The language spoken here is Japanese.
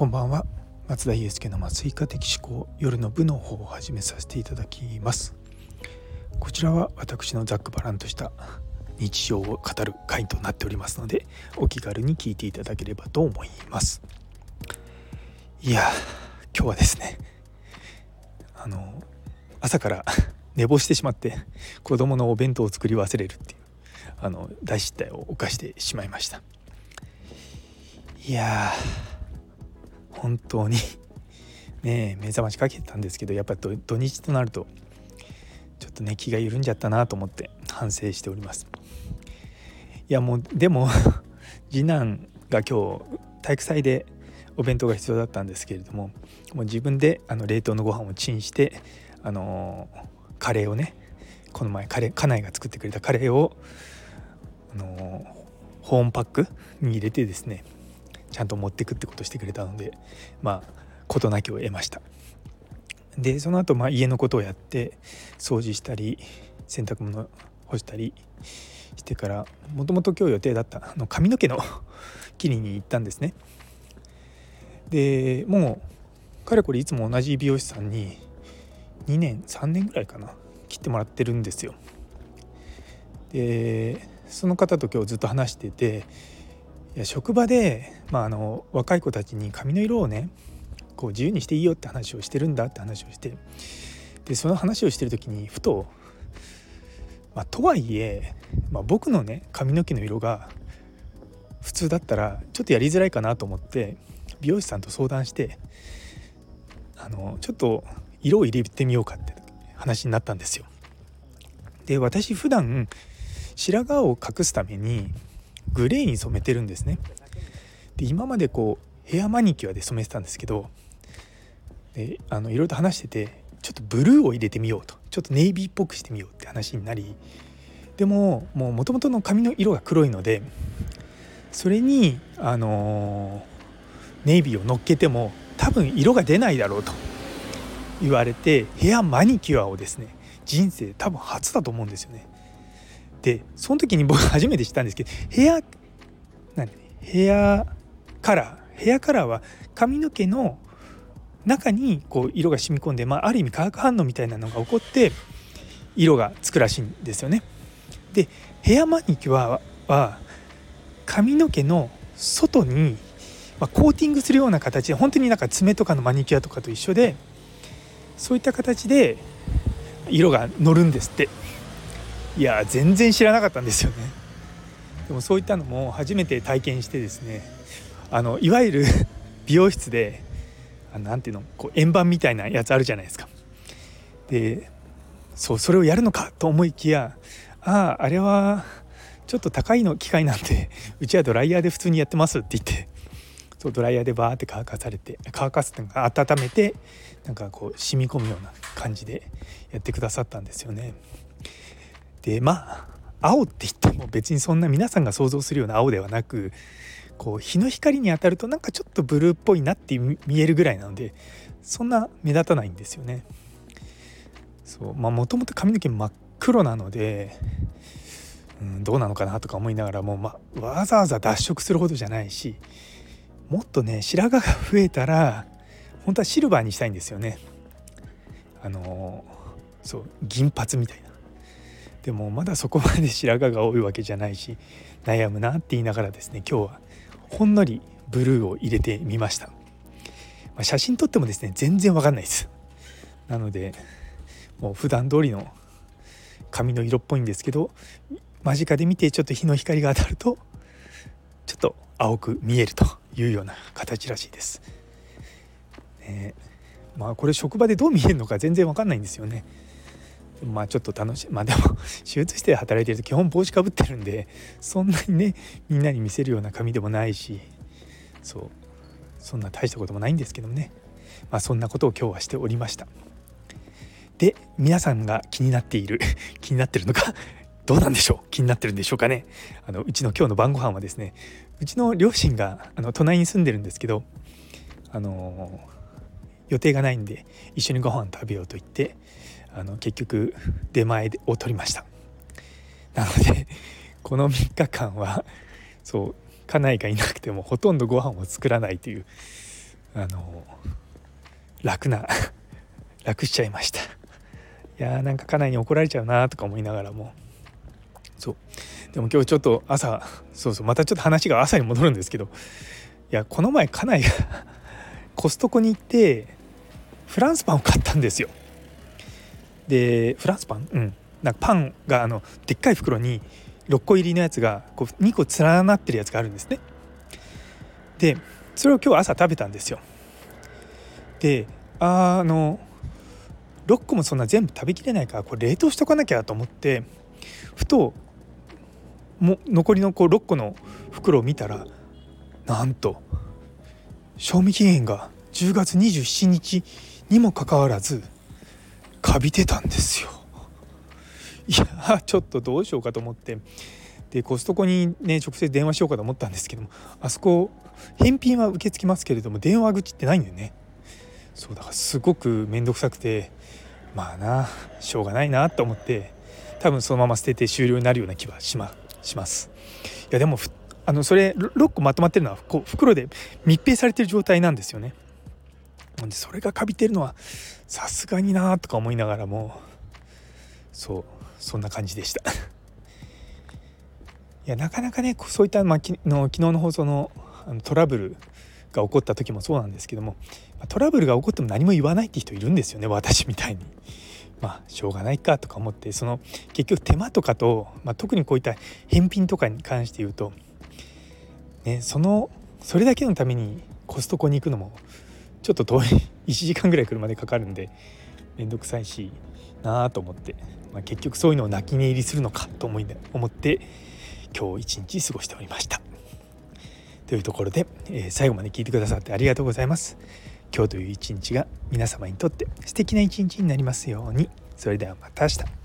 こんばんは。松田祐介の麻酔科的思考夜の部の方を始めさせていただきます。こちらは私のざっくばらんとした日常を語る回となっておりますのでお気軽に聞いていただければと思います。いや今日はですねあの朝から 寝坊してしまって子供のお弁当を作り忘れるっていうあの大失態を犯してしまいました。いや本当に ね目覚ましかけてたんですけどやっぱり土日となるとちょっとね気が緩んじゃったなと思って反省しております。いやもうでも 次男が今日体育祭でお弁当が必要だったんですけれどももう自分であの冷凍のご飯をチンしてあのカレーをねこの前カレー家内が作ってくれたカレーをあの保温パックに入れてですねちゃんと持ってくってことしてくれたのでまあ事なきを得ました。でその後まあ家のことをやって掃除したり洗濯物干したりしてからもともと今日予定だったあの髪の毛の 切りに行ったんですね。でもうかれこれいつも同じ美容師さんに2年3年ぐらいかな切ってもらってるんですよ。でその方と今日ずっと話してていや職場で、まあ、あの若い子たちに髪の色をねこう自由にしていいよって話をしてるんだって話をしてでその話をしてる時にふと、まあ、とはいえ、まあ、僕のね髪の毛の色が普通だったらちょっとやりづらいかなと思って美容師さんと相談してあのちょっと色を入れてみようかって話になったんですよ。で私普段白髪を隠すためにグレーに染めてるんですね。で今までこうヘアマニキュアで染めてたんですけどであのいろいろと話しててちょっとブルーを入れてみようと。ちょっとネイビーっぽくしてみようって話になりでももう元々の髪の色が黒いのでそれにあのネイビーを乗っけても多分色が出ないだろうと言われてヘアマニキュアをですね人生多分初だと思うんですよね。でその時に僕初めて知ったんですけどヘア何ヘアカラーヘアカラーは髪の毛の中にこう色が染み込んで、まあ、ある意味化学反応みたいなのが起こって色がつくらしいんですよね。でヘアマニキュアは髪の毛の外に、まあ、コーティングするような形で本当になんか爪とかのマニキュアとかと一緒でそういった形で色が乗るんですって。いや全然知らなかったんですよねでもそういったのも初めて体験してですねあのいわゆる 美容室で何ていうのこう円盤みたいなやつあるじゃないですかでそうそれをやるのかと思いきやあああれはちょっと高いの機械なんで うちはドライヤーで普通にやってますって言ってそうドライヤーでバーって乾かされて乾かすっていうか温めてなんかこう染み込むような感じでやってくださったんですよね。でまあ青って言っても別にそんな皆さんが想像するような青ではなくこう日の光に当たるとなんかちょっとブルーっぽいなって見えるぐらいなのでそんな目立たないんですよね。そうまあもともと髪の毛真っ黒なので、うん、どうなのかなとか思いながらも、ま、わざわざ脱色するほどじゃないしもっとね白髪が増えたら本当はシルバーにしたいんですよね。あのそう銀髪みたいな。でもまだそこまで白髪が多いわけじゃないし悩むなって言いながらですね今日はほんのりブルーを入れてみました、まあ、写真撮ってもですね全然わかんないですなのでもう普段通りの髪の色っぽいんですけど間近で見てちょっと日の光が当たるとちょっと青く見えるというような形らしいです。ね、まあこれ職場でどう見えるのか全然わかんないんですよね。まあちょっと楽しい。まあでも 手術室で働いてると基本帽子かぶってるんでそんなにねみんなに見せるような髪でもないしそう。そんな大したこともないんですけどもね。まあそんなことを今日はしておりました。で皆さんが気になっている 気になってるのか どうなんでしょう？気になってるんでしょうかね？あのうちの今日の晩ご飯はですねうちの両親があの隣に住んでるんですけどあの予定がないんで一緒にご飯食べようと言ってあの結局出前を取りました。なので この3日間はそう家内がいなくてもほとんどご飯を作らないというあの楽な 楽しちゃいました。いやーなんか家内に怒られちゃうなとか思いながらも。そう。でも今日ちょっと朝そうそうまたちょっと話が朝に戻るんですけどいやこの前家内がコストコに行ってフランスパンを買ったんですよ。でフランスパン？うん。なんかパンがあのでっかい袋に6個入りのやつがこう2個連なってるやつがあるんですね。でそれを今日朝食べたんですよ。であの6個もそんな全部食べきれないからこれ冷凍しとかなきゃと思ってふとも残りのこう6個の袋を見たらなんと賞味期限が10月27日にもかかわらずカビてたんですよ。いやちょっとどうしようかと思って。でコストコにね直接電話しようかと思ったんですけどもあそこ返品は受け付けますけれども電話口ってないんだよね。そうだからすごく面倒くさくてまあなしょうがないなと思って多分そのまま捨てて終了になるような気はしまします。いやでもあのそれ6個まとまってるのはこう袋で密閉されてる状態なんですよね。それがカビてるのはさすがになとか思いながらもそうそんな感じでした いやなかなかねそういった、まあ、きの昨日の放送のあのトラブルが起こった時もそうなんですけどもトラブルが起こっても何も言わないって人いるんですよね私みたいに。まあしょうがないかとか思ってその結局手間とかと、まあ、特にこういった返品とかに関して言うと、ね、そのそれだけのためにコストコに行くのもちょっと遠い1時間ぐらい車でかかるんで面倒くさいしなあと思って、まあ、結局そういうのを泣き寝入りするのかと思い思って今日一日過ごしておりました。というところで、えー、最後まで聞いてくださってありがとうございます。今日という一日が皆様にとって素敵な一日になりますように。それではまた明日。